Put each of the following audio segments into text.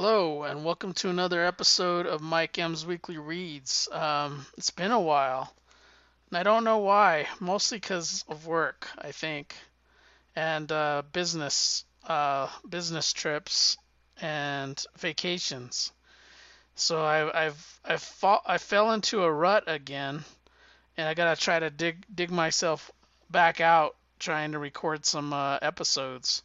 Hello, and welcome to another episode of Mike M's Weekly Reads. Um, it's been a while, and I don't know why. Mostly because of work, I think, and uh, business, uh, business trips and vacations. So I, I've I've fought, I fell into a rut again, and I gotta try to dig dig myself back out, trying to record some uh, episodes.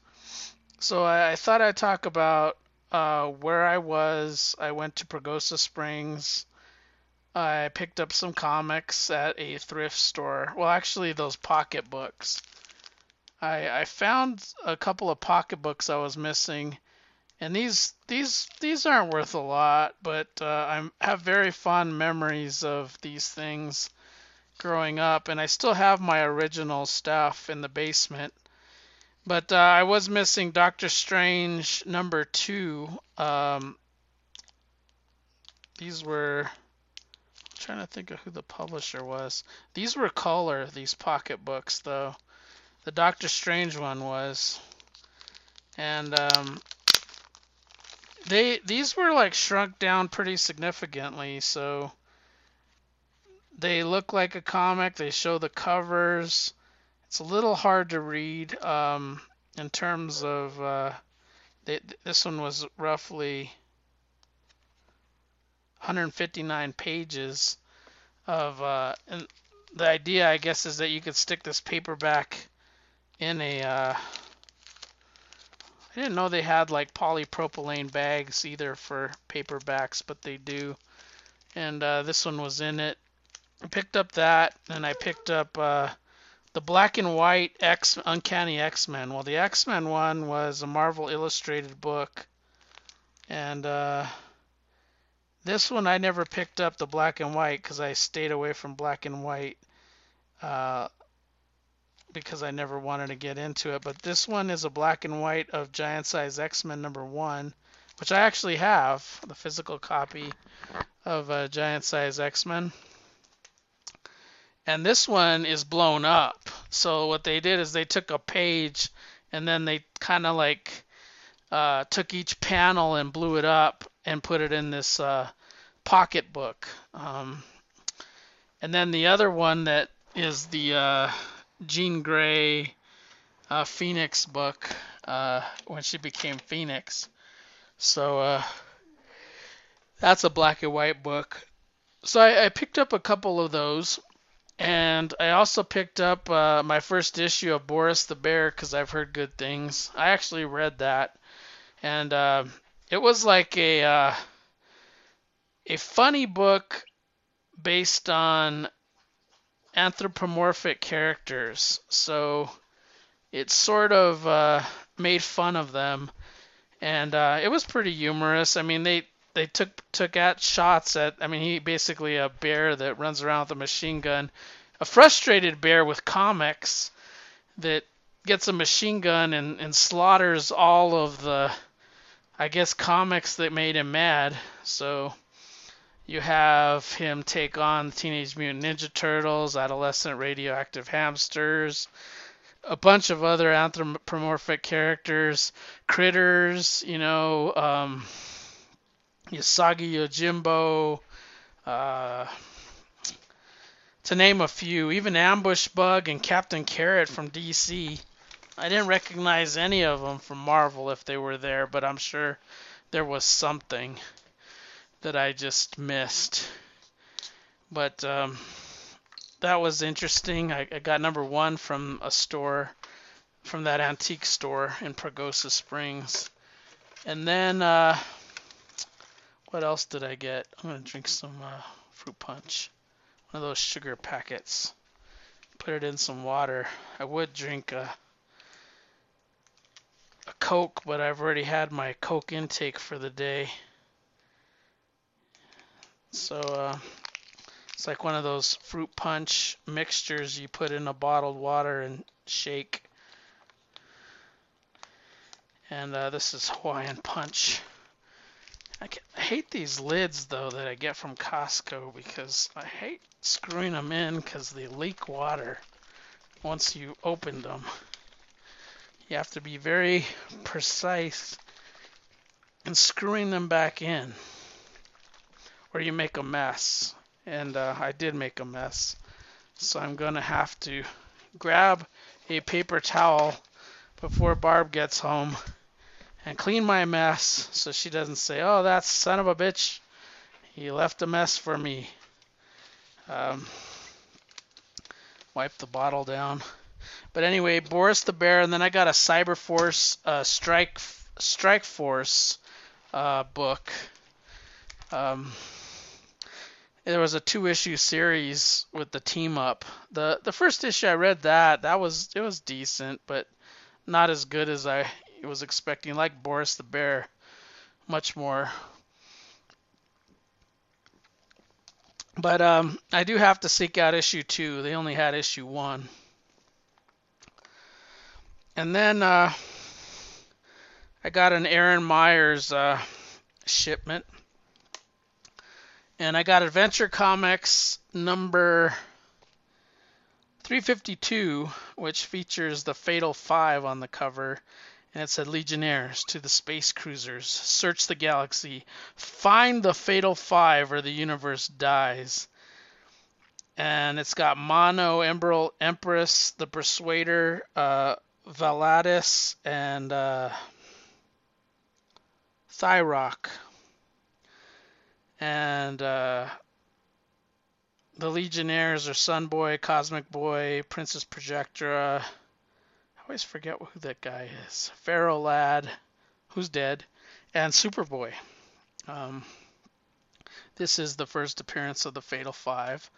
So I, I thought I'd talk about uh, where I was. I went to Pagosa Springs. I picked up some comics at a thrift store. Well, actually, those pocket books. I, I found a couple of pocket books I was missing, and these these these aren't worth a lot, but uh, I have very fond memories of these things growing up, and I still have my original stuff in the basement. But uh, I was missing Doctor Strange number two. Um, these were. I'm trying to think of who the publisher was. These were color, these pocket books, though. The Doctor Strange one was. And um, they these were like shrunk down pretty significantly, so they look like a comic. They show the covers. It's a little hard to read um, in terms of. Uh, this one was roughly 159 pages of. Uh, and the idea, I guess, is that you could stick this paperback in a. Uh, I didn't know they had like polypropylene bags either for paperbacks, but they do. And uh, this one was in it. I picked up that, and I picked up uh, the black and white X Uncanny X-Men. Well, the X-Men one was a Marvel Illustrated book, and uh, this one I never picked up the black and white because I stayed away from black and white uh, because I never wanted to get into it. But this one is a black and white of Giant Size X-Men number one, which I actually have the physical copy of uh, Giant Size X-Men and this one is blown up. So what they did is they took a page and then they kind of like uh, took each panel and blew it up and put it in this uh, pocket book. Um, and then the other one that is the uh, Jean Grey uh, Phoenix book uh, when she became Phoenix. So uh, that's a black and white book. So I, I picked up a couple of those and I also picked up uh, my first issue of Boris the Bear because I've heard good things. I actually read that, and uh, it was like a uh, a funny book based on anthropomorphic characters. So it sort of uh, made fun of them, and uh, it was pretty humorous. I mean, they they took took at shots at. I mean, he basically a bear that runs around with a machine gun, a frustrated bear with comics that gets a machine gun and, and slaughters all of the, I guess, comics that made him mad. So you have him take on Teenage Mutant Ninja Turtles, Adolescent Radioactive Hamsters, a bunch of other anthropomorphic characters, critters, you know. Um, Usagi Yojimbo, uh, to name a few, even Ambush Bug and Captain Carrot from DC. I didn't recognize any of them from Marvel if they were there, but I'm sure there was something that I just missed. But um, that was interesting. I, I, got number one from a store, from that antique store in Pagosa Springs. And then uh, what else did I get? I'm gonna drink some uh, fruit punch. One of those sugar packets. Put it in some water. I would drink a, a Coke, but I've already had my Coke intake for the day. So uh, it's like one of those fruit punch mixtures you put in a bottled water and shake. And uh, this is Hawaiian Punch. I, hate these lids though that I get from Costco because I hate screwing them in because they leak water once you open them. You have to be very precise and screwing them back in, or you make a mess. And uh, I did make a mess. So I'm going to have to grab a paper towel before Barb gets home and clean my mess so she doesn't say, oh, that son of a bitch, he left a mess for me. Um, wipe the bottle down. But anyway, Boris the Bear, and then I got a Cyber Force uh, Strike Strike Force uh, book. Um, there was a two issue series with the team up. The the first issue I read that that was it was decent, but not as good as I was expecting. Like Boris the Bear, much more. But um, I do have to seek out issue two. They only had issue one. And then uh, I got an Aaron Myers uh, shipment. And I got Adventure Comics number 352, which features the Fatal Five on the cover. And it said Legionnaires to the space cruisers, search the galaxy, find the Fatal Five or the universe dies. And it's got Mano, Emerald, Empress, the Persuader, uh, Validus, and uh, Tharok. And uh, the Legionnaires are Sunboy, Cosmic Boy, Princess Projectra. I always forget who that guy is. Ferro Lad, who's dead, and Superboy. Um, this is the first appearance of the Fatal Five.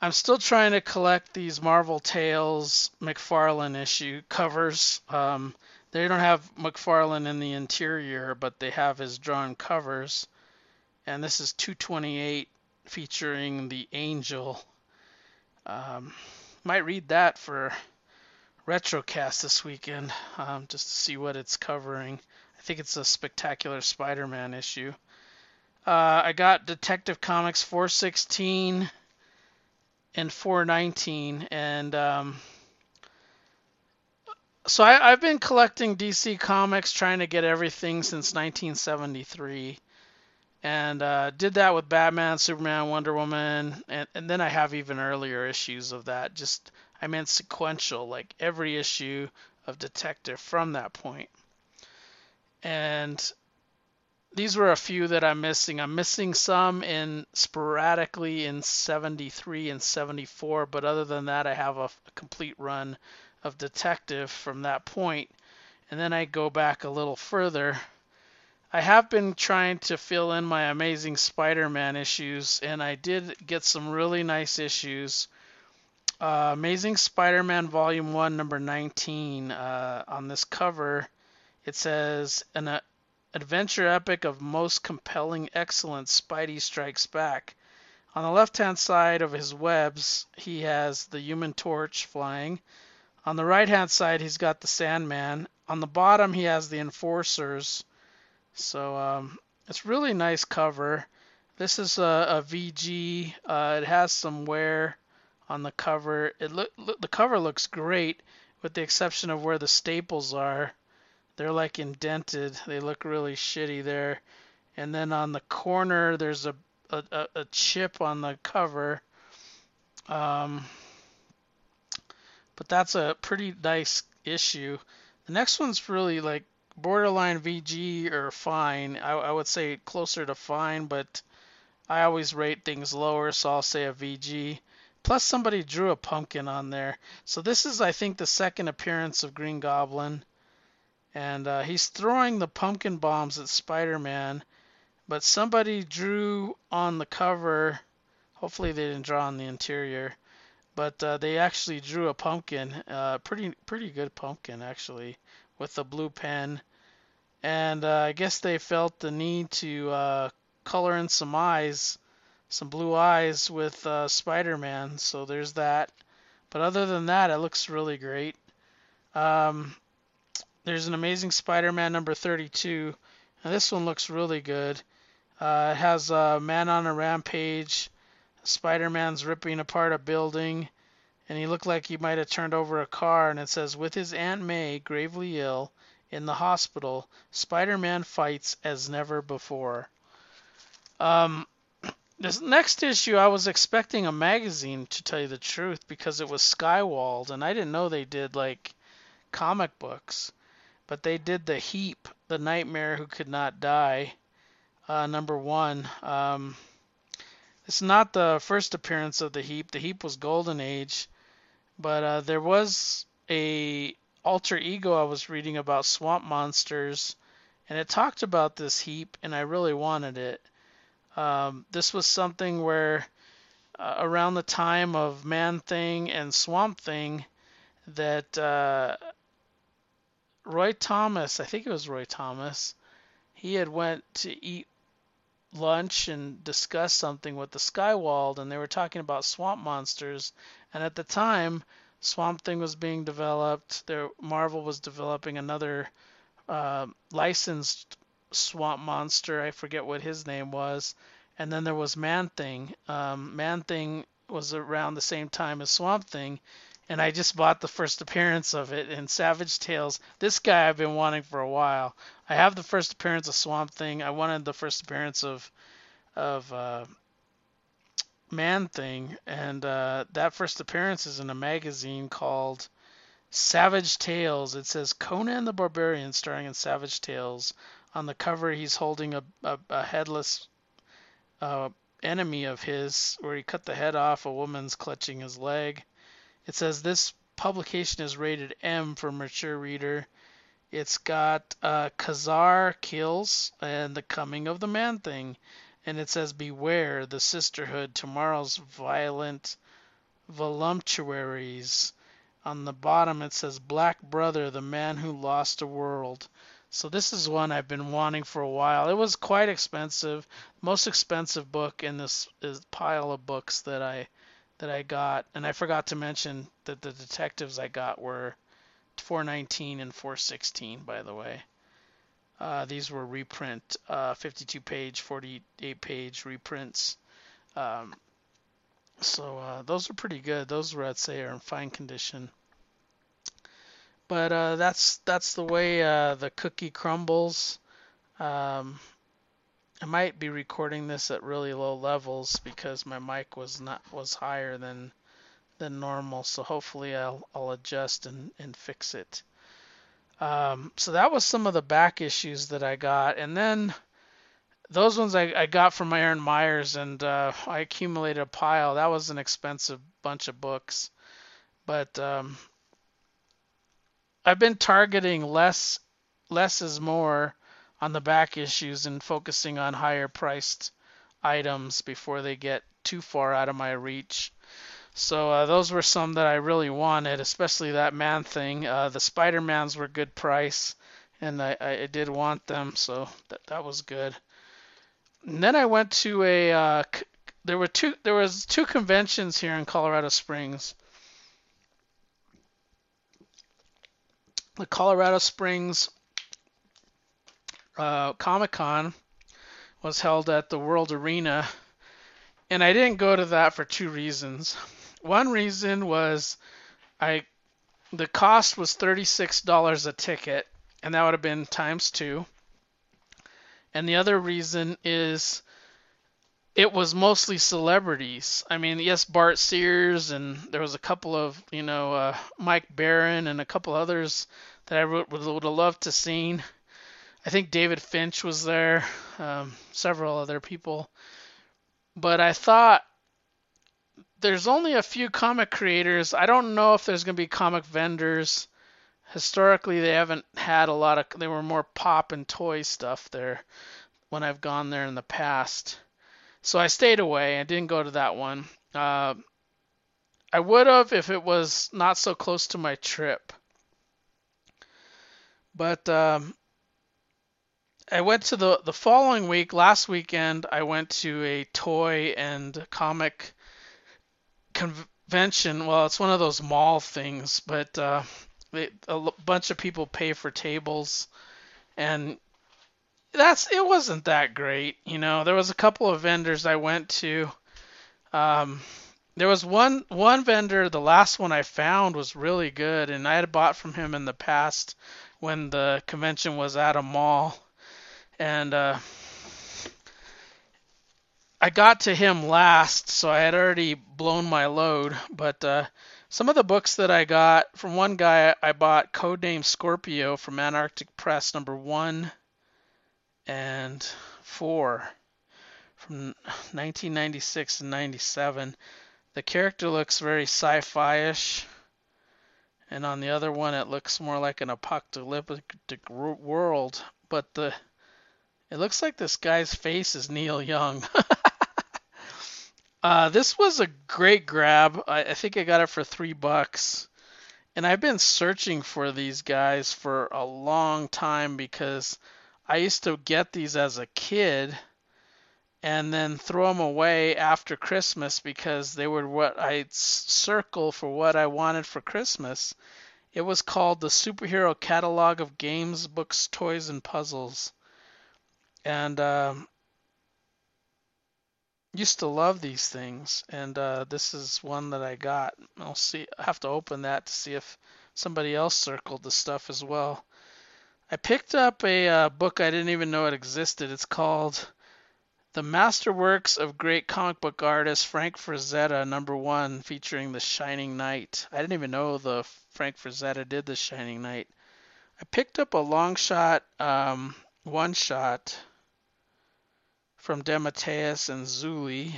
I'm still trying to collect these Marvel Tales McFarlane issue covers. Um, they don't have McFarlane in the interior, but they have his drawn covers. And this is 228 featuring the Angel. Um, might read that for Retrocast this weekend, um, just to see what it's covering. I think it's a spectacular Spider-Man issue. Uh, I got Detective Comics 416 and 419, and um, so I, have been collecting DC comics, trying to get everything since 1973, and uh, did that with Batman, Superman, Wonder Woman, and, and then I have even earlier issues of that. Just I meant sequential, like every issue of Detective from that point. And these were a few that I'm missing. I'm missing some in sporadically in 73 and 74, but other than that, I have a, a complete run of Detective from that point. And then I go back a little further. I have been trying to fill in my Amazing Spider-Man issues, and I did get some really nice issues. Uh, Amazing Spider-Man Volume 1, number 19. Uh, on this cover, it says, an, uh, adventure epic of most compelling excellence, Spidey Strikes Back. On the left hand side of his webs, he has the human torch flying. On the right hand side, he's got the Sandman. On the bottom, he has the Enforcers. So um, it's really nice cover. This is a, a VG. Uh, it has some wear on the cover. It look, look the cover looks great, with the exception of where the staples are. They're like indented. They look really shitty there. And then on the corner, there's a a, a chip on the cover. Um, but that's a pretty nice issue. The next one's really like borderline VG or fine. I, I would say closer to fine, but I always rate things lower, so I'll say a VG. Plus, somebody drew a pumpkin on there. So this is, I think, the second appearance of Green Goblin and uh, he's throwing the pumpkin bombs at Spider-Man, but somebody drew on the cover. Hopefully, they didn't draw on the interior, but uh, they actually drew a pumpkin, uh, pretty pretty good pumpkin actually, with a blue pen. And uh, I guess they felt the need to uh, color in some eyes, some blue eyes with uh, Spider-Man. So there's that. But other than that, it looks really great. Um, there's an Amazing Spider-Man number 32. and this one looks really good. Uh, it has a man on a rampage. Spider-Man's ripping apart a building, and he looked like he might have turned over a car. And it says, "With his Aunt May gravely ill in the hospital, Spider-Man fights as never before. Um, this next issue, I was expecting a magazine to tell you the truth because it was Skywald, and I didn't know they did like comic books, but they did the Heap, the Nightmare Who Could Not Die, uh, number one. Um, it's not the first appearance of the Heap. The Heap was Golden Age, but uh, there was a alter ego I was reading about swamp monsters, and it talked about this Heap, and I really wanted it. Um, this was something where uh, around the time of Man Thing and Swamp Thing that uh, Roy Thomas, I think it was Roy Thomas, he had went to eat lunch and discuss something with the Skywald, and they were talking about swamp monsters. And at the time, Swamp Thing was being developed. There, Marvel was developing another uh, licensed swamp monster. I forget what his name was. And then there was Man Thing. Um, Man Thing was around the same time as Swamp Thing, and I just bought the first appearance of it in Savage Tales. This guy I've been wanting for a while. I have the first appearance of Swamp Thing. I wanted the first appearance of of uh, Man Thing, and uh, that first appearance is in a magazine called Savage Tales. It says Conan the Barbarian, starring in Savage Tales. On the cover, he's holding a, a, a headless uh, enemy of his, where he cut the head off. A woman's clutching his leg. It says this publication is rated M for mature reader. It's got uh, Ka-Zar kills and the coming of the Man Thing, and it says beware the sisterhood, tomorrow's violent voluptuaries. On the bottom it says Black Brother, the man who lost a world. So this is one I've been wanting for a while. It was quite expensive, most expensive book in this pile of books that I that I got, and I forgot to mention that the detectives I got were 419 and 416, by the way. Uh, these were reprint, uh, 52 page, 48 page reprints. Um, so uh, those are pretty good. Those were, I'd say, are in fine condition. But uh, that's that's the way uh, the cookie crumbles. Um, I might be recording this at really low levels because my mic was not was higher than than normal. So hopefully I'll I'll adjust and, and fix it. Um, so that was some of the back issues that I got, and then those ones I, I got from Aaron Myers, and uh, I accumulated a pile. That was an expensive bunch of books, but um, I've been targeting less less is more on the back issues and focusing on higher priced items before they get too far out of my reach. So uh, those were some that I really wanted, especially that man thing. Uh, the Spider Mans were good price, and I, I did want them, so that that was good. And then I went to a uh, there were two there was two conventions here in Colorado Springs. The Colorado Springs uh, Comic Con was held at the World Arena, and I didn't go to that for two reasons. One reason was I the cost was $36 a ticket, and that would have been times two. And the other reason is it was mostly celebrities. I mean, yes, Bart Sears, and there was a couple of, you know, uh, Mike Baron and a couple others that I would, would have loved to seen. I think David Finch was there, um, several other people. But I thought there's only a few comic creators. I don't know if there's going to be comic vendors. Historically, they haven't had a lot of. They were more pop and toy stuff there when I've gone there in the past. So I stayed away. I didn't go to that one. Uh, I would have if it was not so close to my trip. But um, I went to the the following week, last weekend. I went to a toy and comic convention. Well, it's one of those mall things, but uh, they, a bunch of people pay for tables, and that's it wasn't that great. You know, there was a couple of vendors I went to. Um, there was one one vendor. The last one I found was really good, and I had bought from him in the past when the convention was at a mall, and uh, I got to him last, so I had already blown my load. But uh, some of the books that I got from one guy, I bought Codename Scorpio from Antarctic Press, number one and four from 1996 and 97. The character looks very sci-fi-ish, and on the other one it looks more like an apocalyptic world. But the it looks like this guy's face is Neil Young. uh, this was a great grab. I, I think I got it for three bucks. And I've been searching for these guys for a long time because I used to get these as a kid and then throw them away after Christmas because they were what I'd circle for what I wanted for Christmas. It was called the Superhero Catalog of Games, Books, Toys, and Puzzles. And um, used to love these things, and uh, this is one that I got. I'll see. I have to open that to see if somebody else circled the stuff as well. I picked up a uh, book I didn't even know it existed. It's called the Masterworks of Great Comic Book Artist Frank Frazetta, number one, featuring The Shining Knight. I didn't even know the Frank Frazetta did The Shining Knight. I picked up a long shot, um, one shot from DeMatteis and Zulli.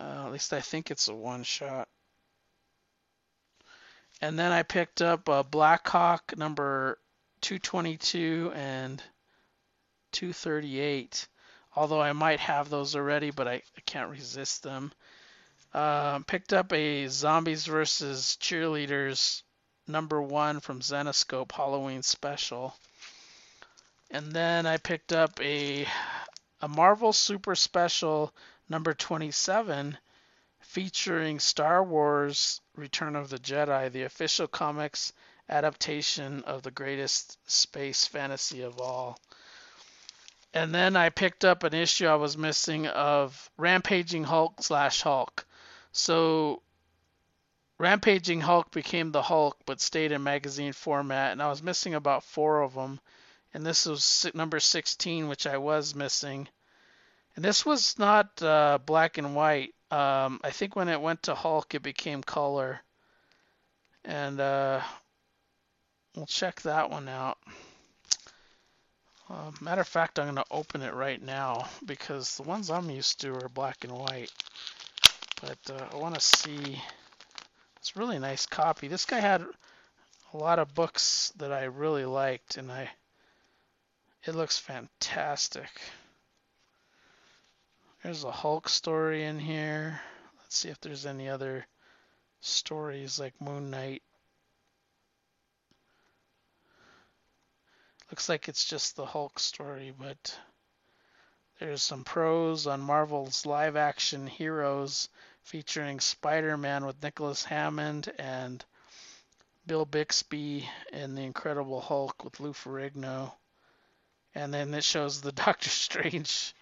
Uh, at least I think it's a one shot. And then I picked up a Blackhawk number 222 and 238. Although I might have those already, but I, I can't resist them. Uh, picked up a Zombies versus Cheerleaders number one from Zenescope Halloween special. And then I picked up a a Marvel Super Special number 27 featuring Star Wars Return of the Jedi, the official comics adaptation of the greatest space fantasy of all. And then I picked up an issue I was missing of Rampaging Hulk slash Hulk. So Rampaging Hulk became the Hulk, but stayed in magazine format, and I was missing about four of them. And this was number 16, which I was missing. And this was not uh, black and white. Um, I think when it went to Hulk, it became color. And uh, we'll check that one out. Uh, matter of fact, I'm going to open it right now because the ones I'm used to are black and white. But uh, I want to see. It's a really nice copy. This guy had a lot of books that I really liked, and I. It looks fantastic. There's a Hulk story in here. Let's see if there's any other stories like Moon Knight. Looks like it's just the Hulk story, but there's some prose on Marvel's live action heroes featuring Spider Man with Nicholas Hammond and Bill Bixby and the Incredible Hulk with Lou Ferrigno. And then it shows the Doctor Strange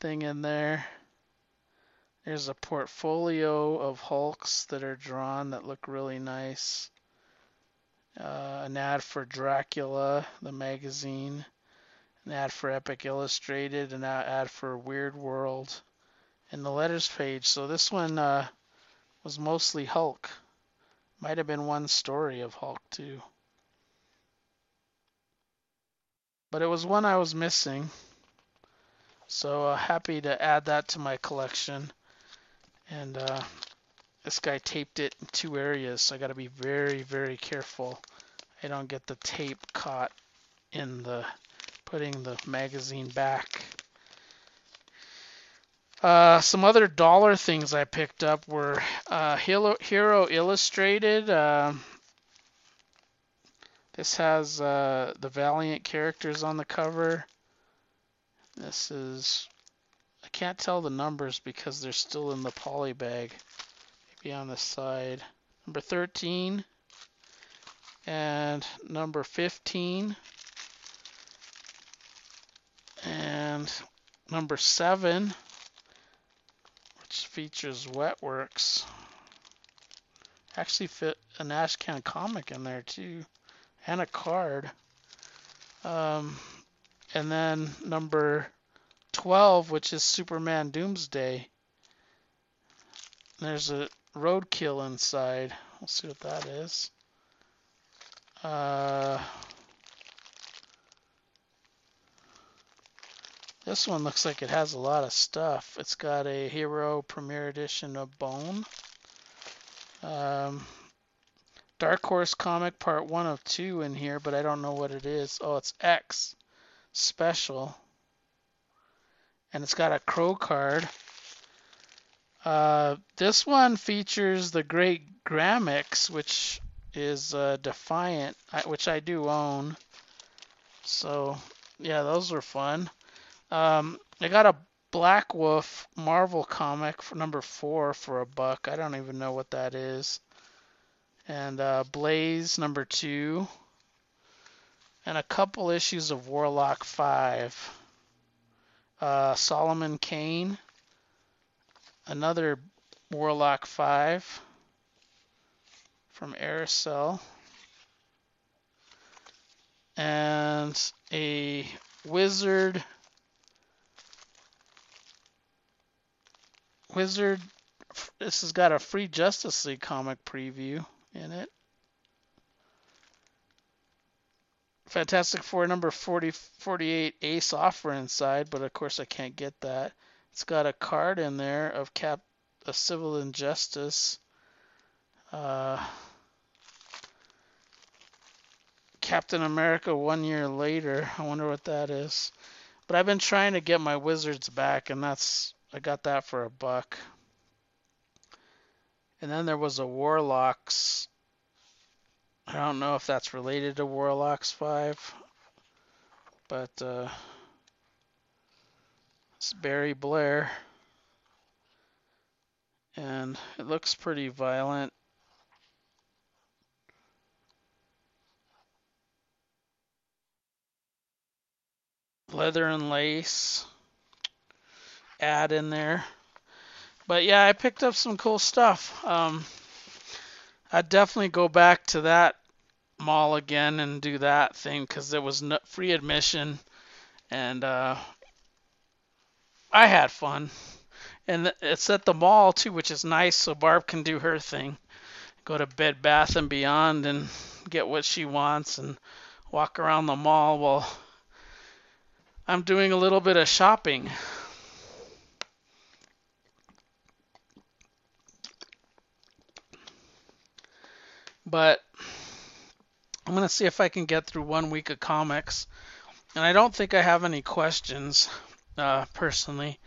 thing in there. There's a portfolio of Hulks that are drawn that look really nice uh, an ad for Dracula, the magazine, an ad for Epic Illustrated, an ad for Weird World, and the letters page. So this one uh, was mostly Hulk. Might have been one story of Hulk too. But it was one I was missing. So uh, happy to add that to my collection. And uh, this guy taped it in two areas, so I got to be very, very careful. I don't get the tape caught in the putting the magazine back. Uh, some other dollar things I picked up were uh, Hero, Hero Illustrated. Uh, this has uh, the Valiant characters on the cover. This is, I can't tell the numbers because they're still in the poly bag be on the side. Number 13 and number 15 and number 7 which features Wetworks actually fit an Ashcan comic in there too and a card. Um, and then number 12, which is Superman Doomsday. There's a roadkill inside. We'll see what that is. Uh, this one looks like it has a lot of stuff. It's got a Hero Premier Edition of Bone. Um, Dark Horse comic part one of two in here, but I don't know what it is. Oh, it's X special. And it's got a crow card. Uh, this one features the Great Grimmax, which is uh, Defiant, which I do own. So, yeah, those are fun. Um, I got a Blackwulf Marvel comic for number four for a buck. I don't even know what that is. And uh, Blaze number two. And a couple issues of Warlock 5. Uh, Solomon Kane. Another Warlock 5 from Aircel. And a Wizard Wizard. This has got a free Justice League comic preview in it. Fantastic Four number 40, 48 Ace offer inside, but of course I can't get that. It's got a card in there of Cap, a Civil Injustice. Uh, Captain America one year later. I wonder what that is. But I've been trying to get my Wizards back, and that's I got that for a buck. And then there was a Warlocks. I don't know if that's related to Warlocks 5, but uh, it's Barry Blair. And it looks pretty violent. Leather and lace ad in there. But yeah, I picked up some cool stuff. Um, I'd definitely go back to that mall again and do that thing because there was no free admission and uh, I had fun. And it's at the mall too, which is nice, so Barb can do her thing. Go to Bed Bath and Beyond and get what she wants and walk around the mall while I'm doing a little bit of shopping. But I'm going to see if I can get through one week of comics. And I don't think I have any questions uh, personally.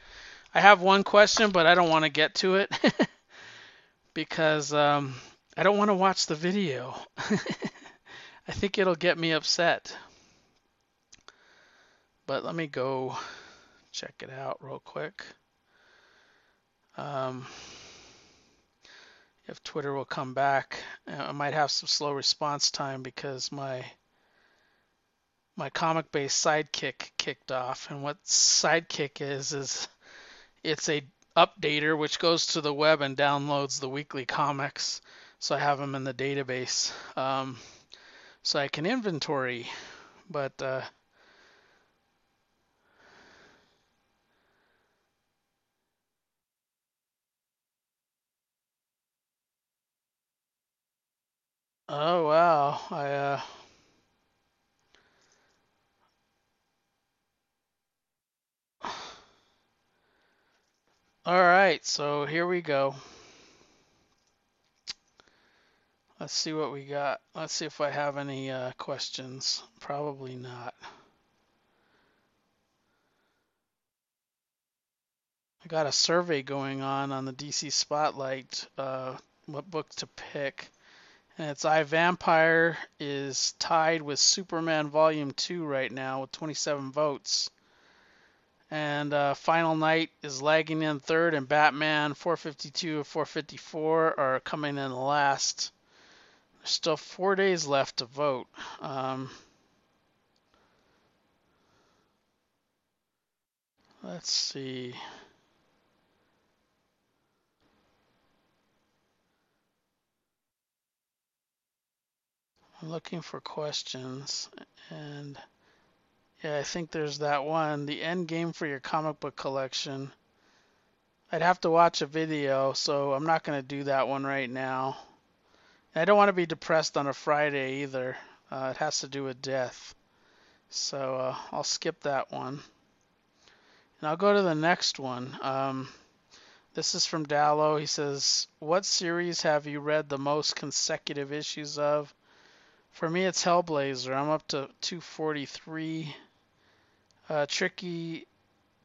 I have one question, but I don't want to get to it because um, I don't want to watch the video. I think it'll get me upset. But let me go check it out real quick. Um, if Twitter will come back. Uh, I might have some slow response time because my my comic based sidekick kicked off and what sidekick is is it's a updater which goes to the web and downloads the weekly comics so i have them in the database um, so i can inventory but uh, Oh wow. I uh All right, so here we go. Let's see what we got. Let's see if I have any uh, questions. Probably not. I got a survey going on on the DC Spotlight, uh, what book to pick. And its I Vampire is tied with Superman Volume 2 right now with 27 votes. And uh, Final Night is lagging in third, and Batman 452 and 454 are coming in last. There's still four days left to vote. Um, let's see. I'm looking for questions, and yeah, I think there's that one. The end game for your comic book collection. I'd have to watch a video, so I'm not going to do that one right now. I don't want to be depressed on a Friday either. Uh, it has to do with death. So uh, I'll skip that one. And I'll go to the next one. Um, this is from Dallo. He says, What series have you read the most consecutive issues of? For me, it's Hellblazer. I'm up to 243. Uh, tricky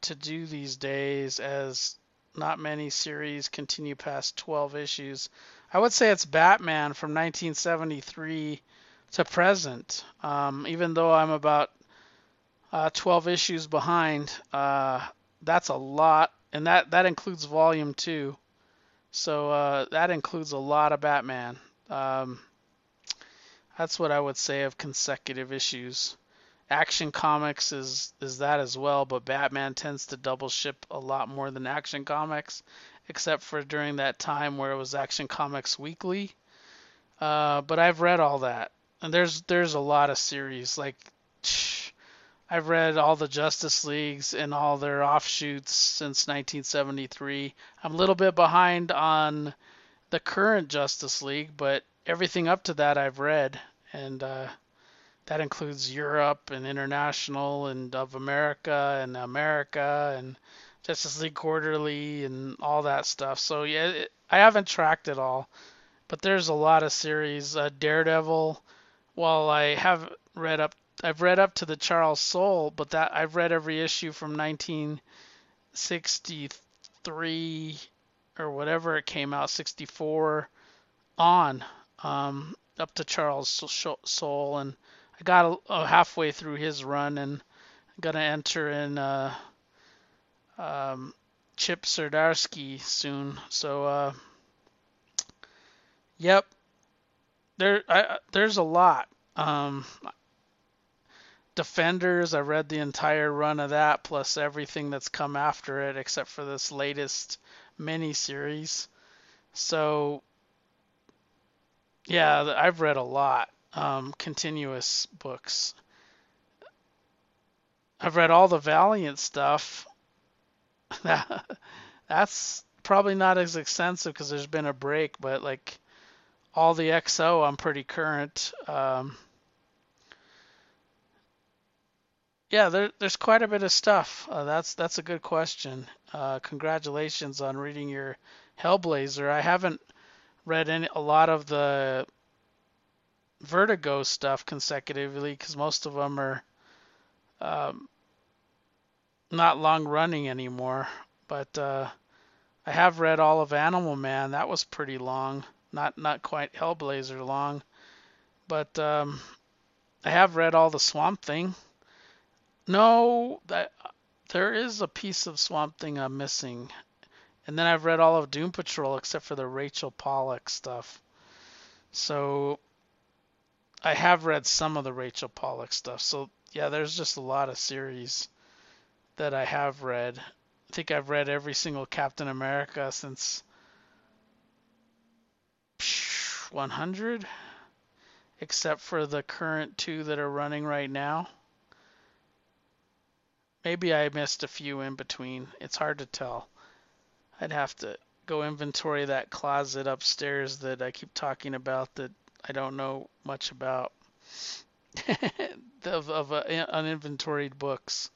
to do these days as not many series continue past 12 issues. I would say it's Batman from 1973 to present. Um, even though I'm about uh, 12 issues behind, uh, that's a lot, and that that includes volume two. So uh, that includes a lot of Batman. Um, that's what I would say of consecutive issues. Action Comics is is that as well, but Batman tends to double ship a lot more than Action Comics, except for during that time where it was Action Comics Weekly. Uh, but I've read all that, and there's there's a lot of series. Like I've read all the Justice Leagues and all their offshoots since 1973. I'm a little bit behind on the current Justice League, but everything up to that I've read, and uh, that includes Europe and International and of America and America and Justice League Quarterly and all that stuff. So yeah, it, I haven't tracked it all, but there's a lot of series. Uh, Daredevil. Well, I have read up, I've read up to the Charles Soule, but that I've read every issue from 1963 or whatever it came out, 64 on, um, up to Charles Soule and I got halfway through his run and gonna enter in uh, um, Chip Zdarsky soon. So, uh, yep, there I, there's a lot. Um, Defenders, I read the entire run of that, plus everything that's come after it, except for this latest mini series. So, yeah, I've read a lot um, continuous books. I've read all the Valiant stuff. That's probably not as extensive because there's been a break, but like all the XO, I'm pretty current. Um, yeah, there, there's quite a bit of stuff. Uh, that's that's a good question. Uh, congratulations on reading your Hellblazer. I haven't read any a lot of the Vertigo stuff consecutively because most of them are um, not long running anymore. But uh, I have read all of Animal Man. That was pretty long. Not not quite Hellblazer long, but um, I have read all the Swamp Thing. No, that there is a piece of Swamp Thing I'm missing. And then I've read all of Doom Patrol except for the Rachel Pollack stuff. So I have read some of the Rachel Pollack stuff. So yeah, there's just a lot of series that I have read. I think I've read every single Captain America since 100, except for the current two that are running right now. Maybe I missed a few in between. It's hard to tell. I'd have to go inventory that closet upstairs that I keep talking about that I don't know much about of, of uh, uninventoried books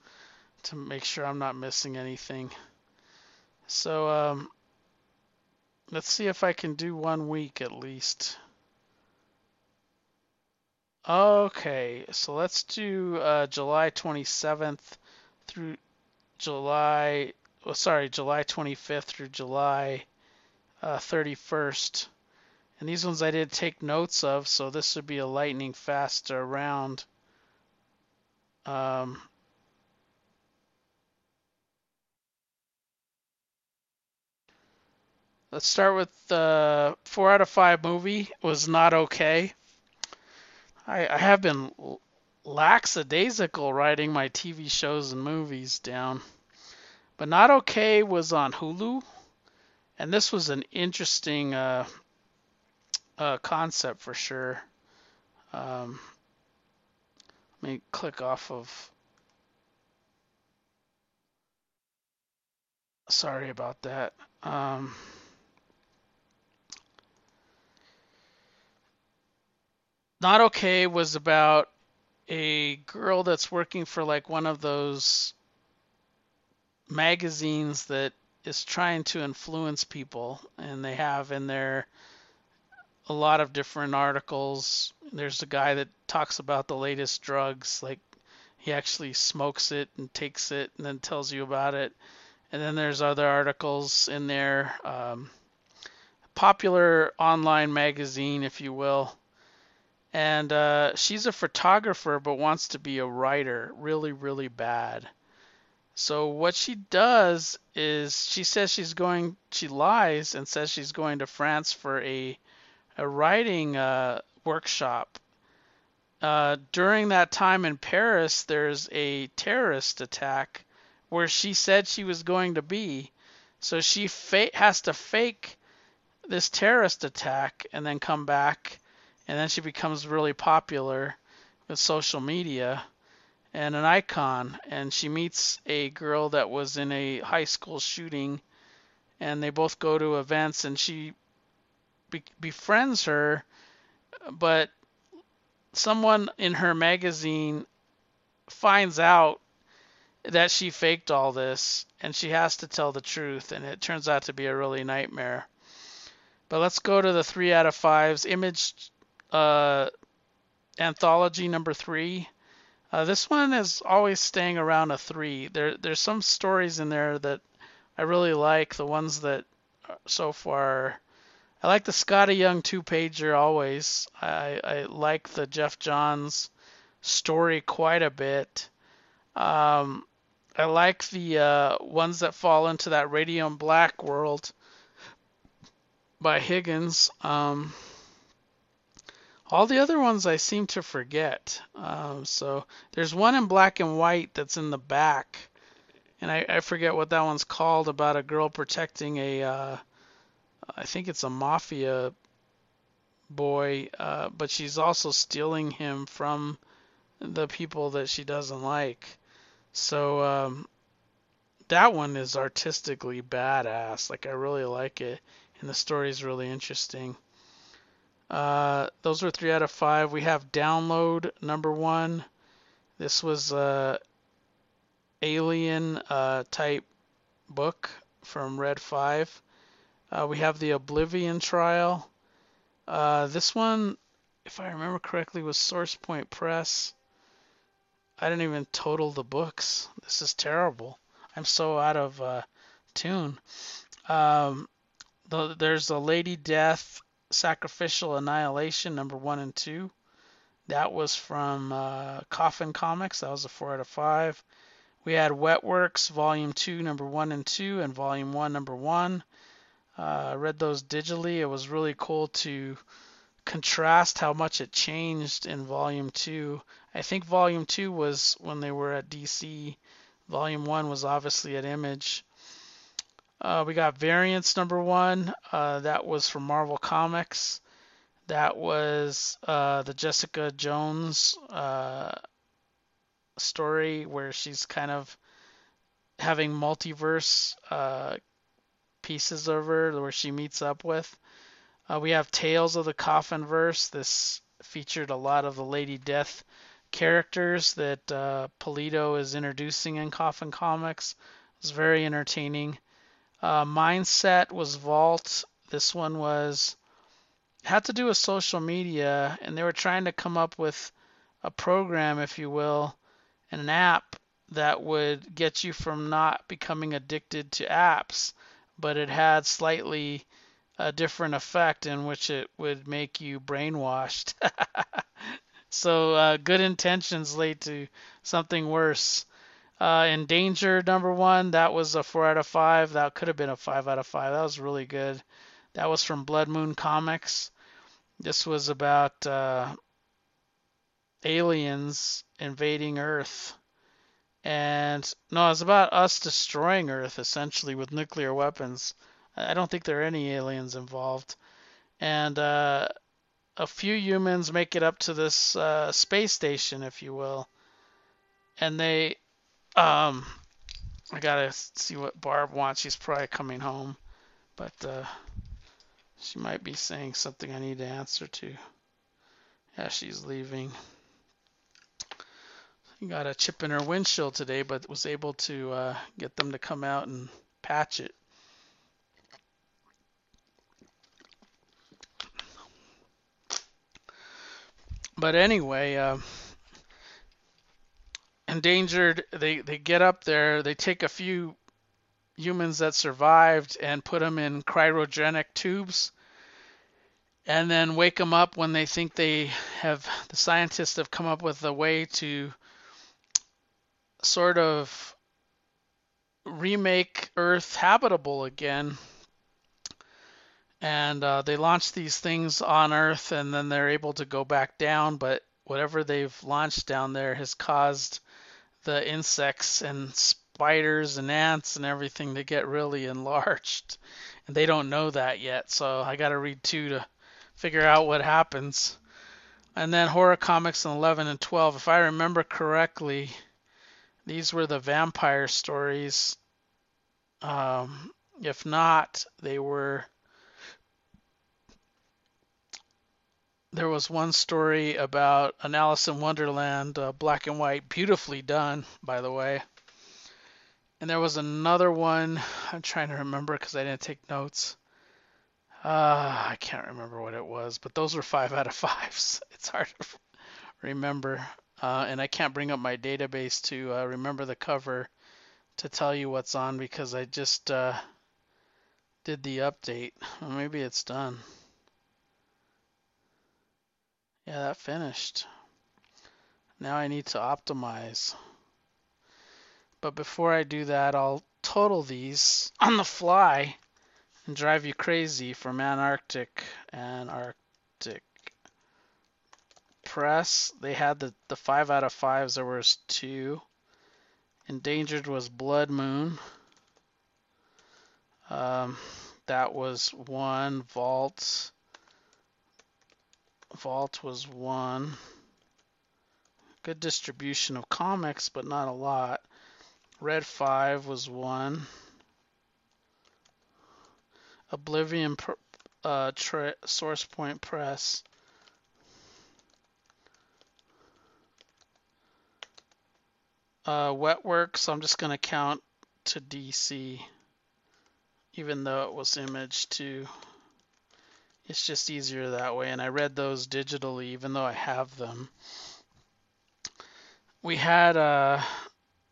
to make sure I'm not missing anything. So um, let's see if I can do one week at least. Okay, so let's do uh, July 27th through July, oh, sorry, July 25th through July uh, 31st. And these ones I did take notes of, so this would be a lightning fast round. Um, let's start with the uh, four out of five movie was not okay. I, I have been lackadaisical writing my TV shows and movies down. But Not Okay was on Hulu, and this was an interesting uh, uh, concept for sure. Um, let me click off of. Sorry about that. Um, Not Okay was about a girl that's working for like one of those magazines that is trying to influence people and they have in there a lot of different articles. There's a guy that talks about the latest drugs, like he actually smokes it and takes it and then tells you about it. And then there's other articles in there. Um, popular online magazine, if you will, and uh, she's a photographer but wants to be a writer really really bad so what she does is she says she's going she lies and says she's going to france for a a writing uh, workshop. Uh, during that time in paris there's a terrorist attack where she said she was going to be. So she fa- has to fake this terrorist attack and then come back and then she becomes really popular with social media and an icon and she meets a girl that was in a high school shooting and they both go to events and she be- befriends her but someone in her magazine finds out that she faked all this and she has to tell the truth and it turns out to be a really nightmare but let's go to the three out of fives image uh, anthology number three. Uh, this one is always staying around a three. There, there's some stories in there that I really like. The ones that uh, so far, I like the Skottie Young two pager always. I, I like the Geoff Johns story quite a bit. Um, I like the uh, ones that fall into that Radiant Black world by Higgins. Um, all the other ones I seem to forget. Um, so there's one in black and white that's in the back, and I, I forget what that one's called about a girl protecting a, uh, I think it's a mafia boy, uh, but she's also stealing him from the people that she doesn't like. So um, that one is artistically badass. Like I really like it, and the story is really interesting. Uh, those were three out of five. We have download number one. This was a alien uh, type book from Red Five. Uh, we have the Oblivion Trial. Uh, this one, if I remember correctly, was Source Point Press. I didn't even total the books. This is terrible. I'm so out of uh, tune. Um, the, there's a Lady Death Sacrificial Annihilation, number one and two. That was from uh, Coffin Comics. That was a four out of five. We had Wetworks, Volume 2, Number 1 and 2, and Volume 1, Number 1. Uh, I read those digitally. It was really cool to contrast how much it changed in Volume 2. I think Volume 2 was when they were at DC. Volume 1 was obviously at Image. Uh, we got Variants number one. Uh, that was from Marvel Comics. That was uh, the Jessica Jones uh, story where she's kind of having multiverse uh, pieces of her where she meets up with. Uh, we have Tales of the Coffin Verse. This featured a lot of the Lady Death characters that Pulido is introducing in Coffin Comics. It's very entertaining. Uh, mindset was Vault. This one was had to do with social media, and they were trying to come up with a program, if you will, and an app that would get you from not becoming addicted to apps, but it had slightly a different effect in which it would make you brainwashed. so uh, good intentions lead to something worse. Uh, Endangered, number one, that was a four out of five. That could have been a five out of five. That was really good. That was from Blood Moon Comics. This was about uh, aliens invading Earth. And no, it's about us destroying Earth essentially with nuclear weapons. I don't think there are any aliens involved. And uh, a few humans make it up to this uh, space station, if you will, and they, um, I gotta see what Barb wants. She's probably coming home, but uh, she might be saying something I need to answer to. Yeah, she's leaving. Got a chip in her windshield today, but was able to uh, get them to come out and patch it. But anyway, uh, endangered. They they get up there. They take a few humans that survived and put them in cryogenic tubes, and then wake them up when they think they have. The scientists have come up with a way to sort of remake Earth habitable again. And uh, they launch these things on Earth, and then they're able to go back down. But whatever they've launched down there has caused the insects and spiders and ants and everything to get really enlarged. And they don't know that yet, so I got to read two to figure out what happens. And then horror comics in 11 and 12. If I remember correctly, these were the vampire stories. Um, if not, they were. There was one story about an Alice in Wonderland, uh, black and white, beautifully done, by the way. And there was another one. I'm trying to remember because I didn't take notes. Uh, I can't remember what it was, but those were five out of fives. It's hard to remember. Uh, and I can't bring up my database to uh, remember the cover to tell you what's on because I just uh, did the update. Well, maybe it's done. Yeah, that finished. Now I need to optimize. But before I do that, I'll total these on the fly and drive you crazy from Antarctic and Arctic press, they had the, the five out of fives. There was two. Endangered was Blood Moon. Um, that was one. Vault. Vault was one. Good distribution of comics, but not a lot. Red 5 was one. Oblivion uh, Source Point Press uh, wet work, so I'm just going to count to DC, even though it was image too. It's just easier that way, and I read those digitally, even though I have them. We had uh,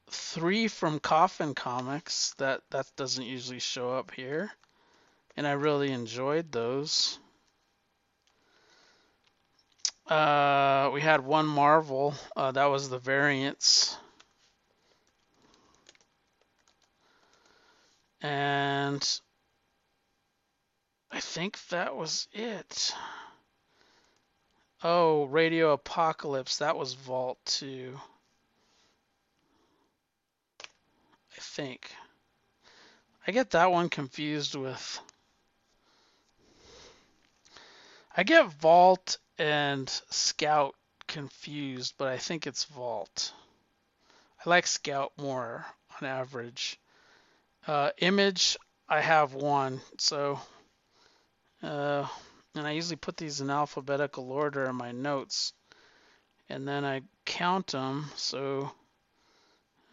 three from Coffin Comics that that doesn't usually show up here, and I really enjoyed those. Uh, we had one Marvel, uh, that was the variants And I think that was it. Oh, Radio Apocalypse. That was Vault 2. I think. I get that one confused with. I get Vault and Scout confused, but I think it's Vault. I like Scout more on average. Uh, image, I have one. So, uh, and I usually put these in alphabetical order in my notes. And then I count them. So,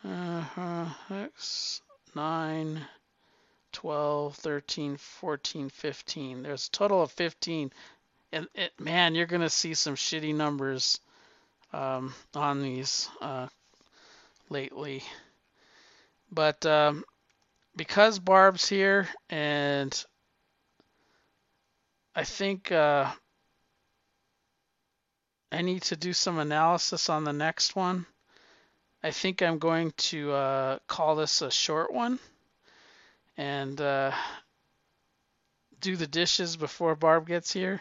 uh, X, 9, 12, 13, 14, 15. There's a total of 15. And it, man, you're going to see some shitty numbers um, on these uh, lately. But um, because Barb's here, and I think uh, I need to do some analysis on the next one. I think I'm going to uh, call this a short one and uh, do the dishes before Barb gets here.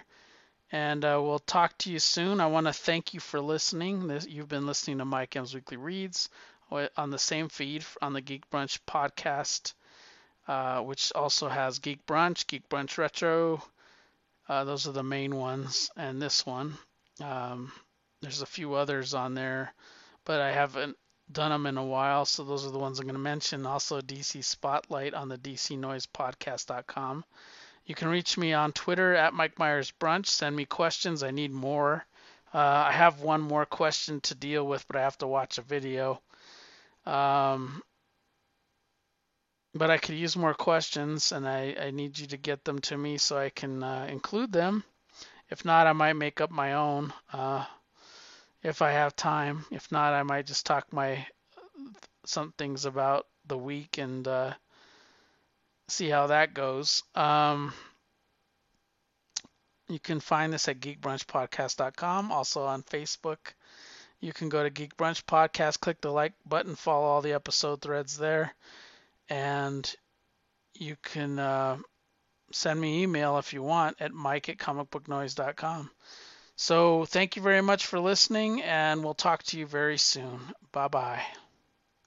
And uh, we'll talk to you soon. I want to thank you for listening. This, you've been listening to Mike M's Weekly Reads on the same feed on the Geek Brunch podcast uh, which also has Geek Brunch, Geek Brunch Retro, Uh, those are the main ones, and this one. Um, there's a few others on there, but I haven't done them in a while, so those are the ones I'm going to mention. Also, DC Spotlight on the DCNoisePodcast.com. You can reach me on Twitter at Mike Myers Brunch. Send me questions. I need more. Uh, I have one more question to deal with, but I have to watch a video. Um, but I could use more questions, and I, I need you to get them to me so I can uh, include them. If not, I might make up my own uh, if I have time. If not, I might just talk my some things about the week and uh, see how that goes. Um, you can find this at geekbrunchpodcast.com, also on Facebook. You can go to Geek Brunch Podcast, click the like button, follow all the episode threads there, and you can uh, send me email if you want at mike at comicbooknoise.com. So thank you very much for listening, and we'll talk to you very soon. Bye bye.